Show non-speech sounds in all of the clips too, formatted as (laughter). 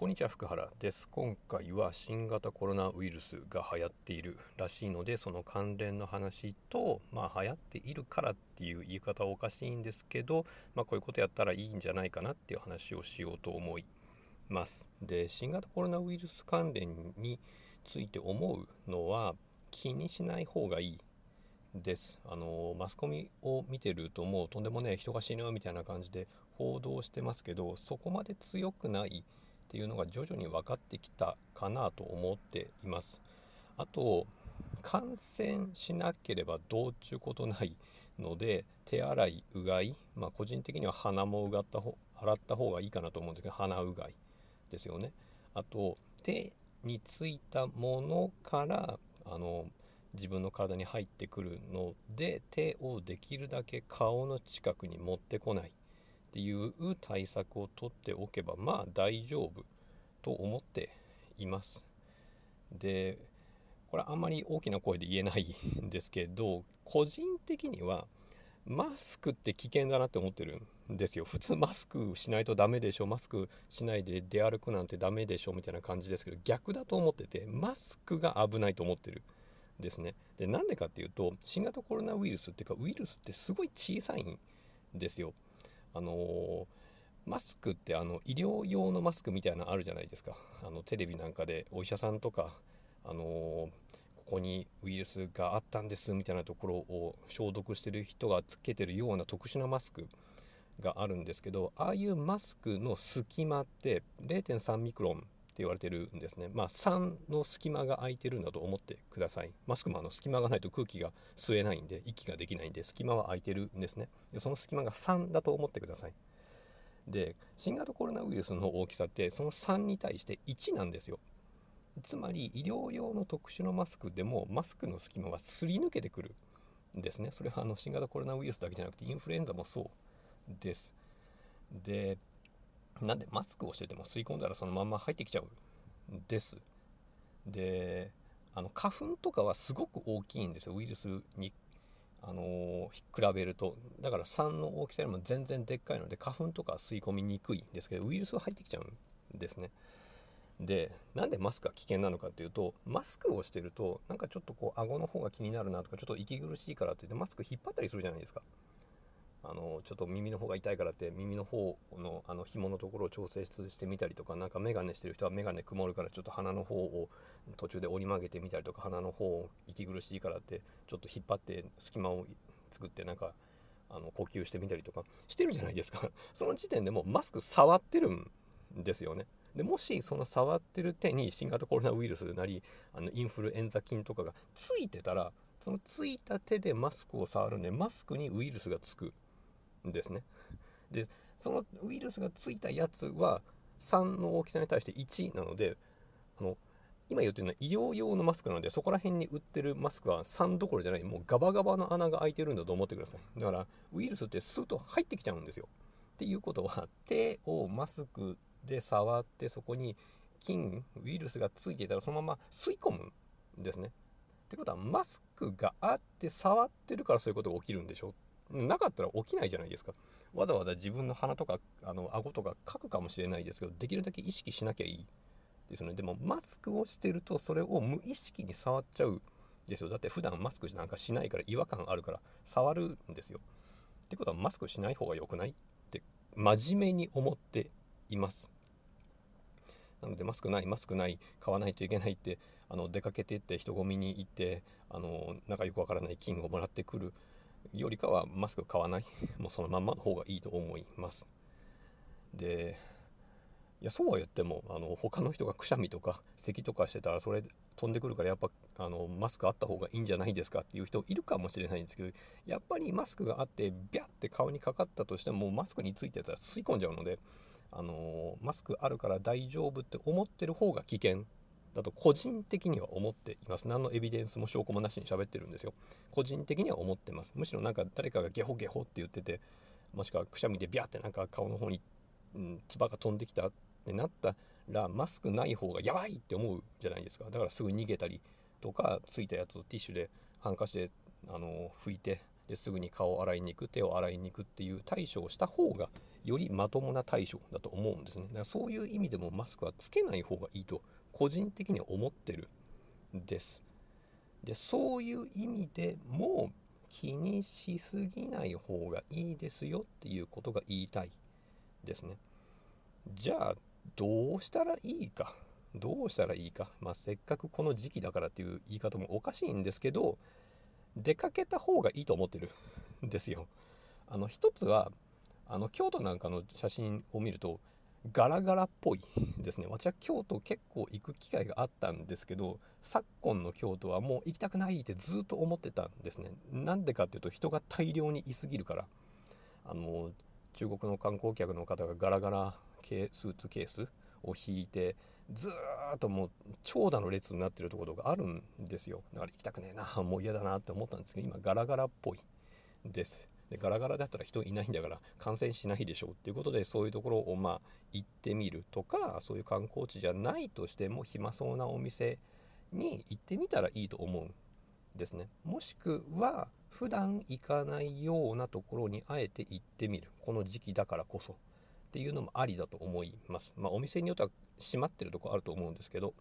こんにちは福原です。今回は新型コロナウイルスが流行っているらしいのでその関連の話とまあ流行っているからっていう言い方はおかしいんですけどまあこういうことやったらいいんじゃないかなっていう話をしようと思います。で新型コロナウイルス関連について思うのは気にしない方がいいです。あのマスコミを見てるともうとんでもね人が死ぬみたいな感じで報道してますけどそこまで強くないっていうのが徐々に分かってきたかなと思っています。あと感染しなければどうちゅうことないので手洗いうがい、まあ、個人的には鼻もうがった方洗った方がいいかなと思うんですけど鼻うがいですよね。あと手についたものからあの自分の体に入ってくるので手をできるだけ顔の近くに持ってこないっていう対策をとっておけばまあ大丈夫と思っています。でこれあんまり大きな声で言えないんですけど個人的にはマスクって危険だなって思ってるんですよ。普通マスクしないとダメでしょ。マスクしないで出歩くなんてダメでしょみたいな感じですけど逆だと思っててマスクが危ないと思ってるんですね。でなんでかっていうと新型コロナウイルスっていうかウイルスってすごい小さいんですよ。あのー、マスクってあの医療用のマスクみたいなのあるじゃないですか。あのテレビなんかでお医者さんとか、あのー、ここにウイルスがあったんですみたいなところを消毒してる人がつけてるような特殊なマスクがあるんですけどああいうマスクの隙間って0.3ミクロン言われてるんですね。まあ3の隙間が空いてるんだと思ってください。マスクもあの隙間がないと空気が吸えないんで息ができないんで隙間は空いてるんですね。でその隙間が3だと思ってください。で新型コロナウイルスの大きさってその3に対して1なんですよ。つまり医療用の特殊なマスクでもマスクの隙間はすり抜けてくるんですね。それはあの新型コロナウイルスだけじゃなくてインフルエンザもそうです。でなんでマスクをしてても吸い込んだらそのまんま入ってきちゃうんです。であの花粉とかはすごく大きいんですよウイルスに、あのー、比べるとだから3の大きさよりも全然でっかいので花粉とか吸い込みにくいんですけどウイルスは入ってきちゃうんですね。でなんでマスクが危険なのかっていうとマスクをしてるとなんかちょっとこう顎の方が気になるなとかちょっと息苦しいからって言ってマスク引っ張ったりするじゃないですか。あのちょっと耳の方が痛いからって耳の方のあの紐のところを調整してみたりとかなんか眼鏡してる人は眼鏡曇るからちょっと鼻の方を途中で折り曲げてみたりとか鼻の方を息苦しいからってちょっと引っ張って隙間を作ってなんかあの呼吸してみたりとかしてるじゃないですか。(laughs) その時点でもマスク触ってるんですよね。でもしその触ってる手に新型コロナウイルスなりあのインフルエンザ菌とかがついてたらそのついた手でマスクを触るんでマスクにウイルスがつく。ですね。でそのウイルスがついたやつは3の大きさに対して1なのであの今言ってるのは医療用のマスクなのでそこら辺に売ってるマスクは3どころじゃないもうガバガバの穴が開いてるんだと思ってください。だからウイルスってスーッと入ってきちゃうんですよ。っていうことは手をマスクで触ってそこに菌ウイルスがついていたらそのまま吸い込むんですね。ってことはマスクがあって触ってるからそういうことが起きるんでしょ。なかったら起きないじゃないですか。わざわざ自分の鼻とか、あの、顎とか書くかもしれないですけど、できるだけ意識しなきゃいいですよね。でも、マスクをしてると、それを無意識に触っちゃうですよ。だって普段マスクなんかしないから違和感あるから、触るんですよ。ってことは、マスクしない方が良くないって、真面目に思っています。なので、マスクない、マスクない、買わないといけないって、あの出かけてって人混みに行ってあのなんかよくわからない金をもらってくるよりかはマスク買わない。(laughs) もうそのまんまの方がいいと思います。でいやそうは言ってもあの他の人がくしゃみとか咳とかしてたらそれ飛んでくるからやっぱあのマスクあった方がいいんじゃないですかっていう人いるかもしれないんですけどやっぱりマスクがあってビャって顔にかかったとしてもマスクについてたら吸い込んじゃうのであのマスクあるから大丈夫って思ってる方が危険。だと個人的には思っています。何のエビデンスも証拠もなしに喋ってるんですよ。個人的には思ってます。むしろなんか誰かがゲホゲホって言ってて、もしくはくしゃみでビャってなんか顔の方に、うん、唾が飛んできたってなったら、マスクない方がやばいって思うじゃないですか。だからすぐ逃げたりとか、ついたやつをティッシュで、ハンカチで、あの拭いて、ですぐに顔を洗いに行く、手を洗いに行くっていう対処をした方がよりまともな対処だと思うんですねだからそういう意味でもマスクはつけない方がいいと個人的に思ってるんです。でそういう意味でもう気にしすぎない方がいいですよっていうことが言いたいですね。じゃあどうしたらいいか？どうしたらいいか、まあ、せっかくこの時期だからっていう言い方もおかしいんですけど出かけた方がいいと思ってるんですよ。あの一つはあの京都なんかの写真を見るとガラガラっぽいですね。私は京都結構行く機会があったんですけど昨今の京都はもう行きたくないってずっと思ってたんですね。なんでかっていうと人が大量にいすぎるから。あの中国の観光客の方がガラガラ系スーツケースを引いてずーっともう長蛇の列になってるところがあるんですよ。だから行きたくねえなもう嫌だなって思ったんですけど今ガラガラっぽいです。でガラガラだったら人いないんだから感染しないでしょうっていうことでそういうところをまあ行ってみるとかそういう観光地じゃないとしても暇そうなお店に行ってみたらいいと思うんですね。もしくは普段行かないようなところにあえて行ってみる。この時期だからこそっていうのもありだと思います。まあお店によっては閉まってるとこあると思うんですけど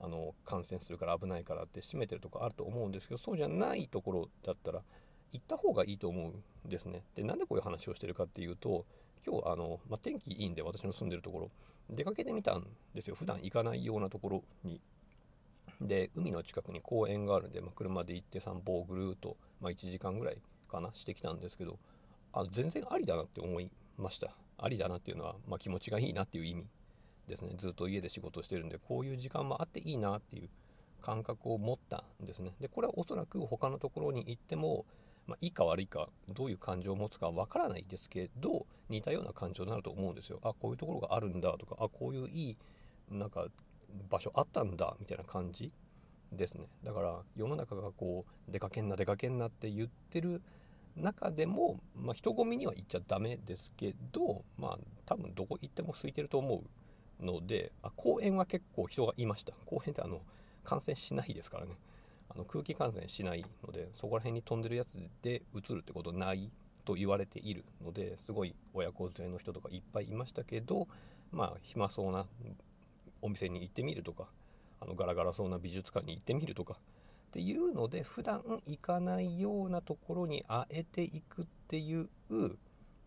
あの感染するから危ないからって閉めてるとこあると思うんですけどそうじゃないところだったら行った方がいいと思うんですね。でなんでこういう話をしてるかっていうと今日あの、まあ、天気いいんで私の住んでるところ出かけてみたんですよ普段行かないようなところに。で海の近くに公園があるんで、まあ、車で行って散歩をぐるっと、まあ、1時間ぐらいかなしてきたんですけどあ全然ありだなって思いましたありだなっていうのは、まあ、気持ちがいいなっていう意味ですねずっと家で仕事してるんでこういう時間もあっていいなっていう感覚を持ったんですねでこれはおそらく他のところに行ってもまあ、いいか悪いかどういう感情を持つかわからないですけど似たような感情になると思うんですよ。あこういうところがあるんだとかあこういういいなんか場所あったんだみたいな感じですね。だから世の中がこう出かけんな出かけんなって言ってる中でも、まあ、人混みには行っちゃダメですけどまあ多分どこ行っても空いてると思うのであ公園は結構人がいました公園ってあの感染しないですからねあの空気感染しないのでそこら辺に飛んでるやつでうつるってことないと言われているのですごい親子連れの人とかいっぱいいましたけどまあ暇そうなお店に行ってみるとかあのガラガラそうな美術館に行ってみるとかっていうので普段行かないようなところにあえていくっていう、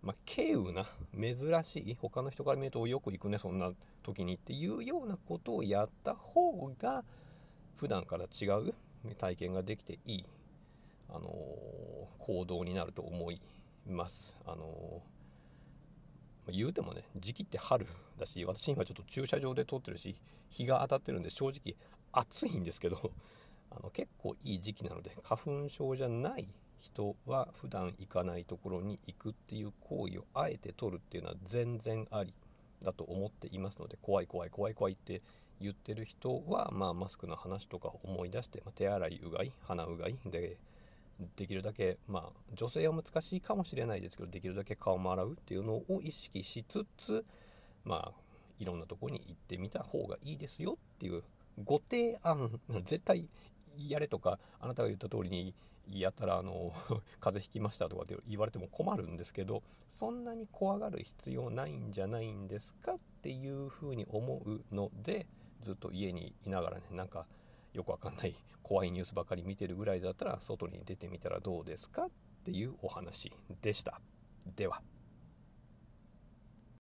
まあ、稀有な珍しい他の人から見るとよく行くねそんな時にっていうようなことをやった方が普段から違う体験ができていい、あの行動になると思います。あの言うてもね時期って春だし私今ちょっと駐車場で撮ってるし日が当たってるんで正直暑いんですけど (laughs) あの結構いい時期なので花粉症じゃない人は普段行かないところに行くっていう行為をあえて取るっていうのは全然ありだと思っていますので怖い怖い怖い怖いって言ってる人は、まあ、マスクの話とかを思い出して、まあ、手洗いうがい鼻うがいでできるだけ、まあ、女性は難しいかもしれないですけどできるだけ顔も洗うっていうのを意識しつつ、まあ、いろんなとこに行ってみた方がいいですよっていうご提案絶対やれとかあなたが言った通りにやったらあの (laughs) 風邪ひきましたとかって言われても困るんですけどそんなに怖がる必要ないんじゃないんですかっていうふうに思うので。ずっと家にいながらねなんかよくわかんない怖いニュースばかり見てるぐらいだったら外に出てみたらどうですかっていうお話でした。では。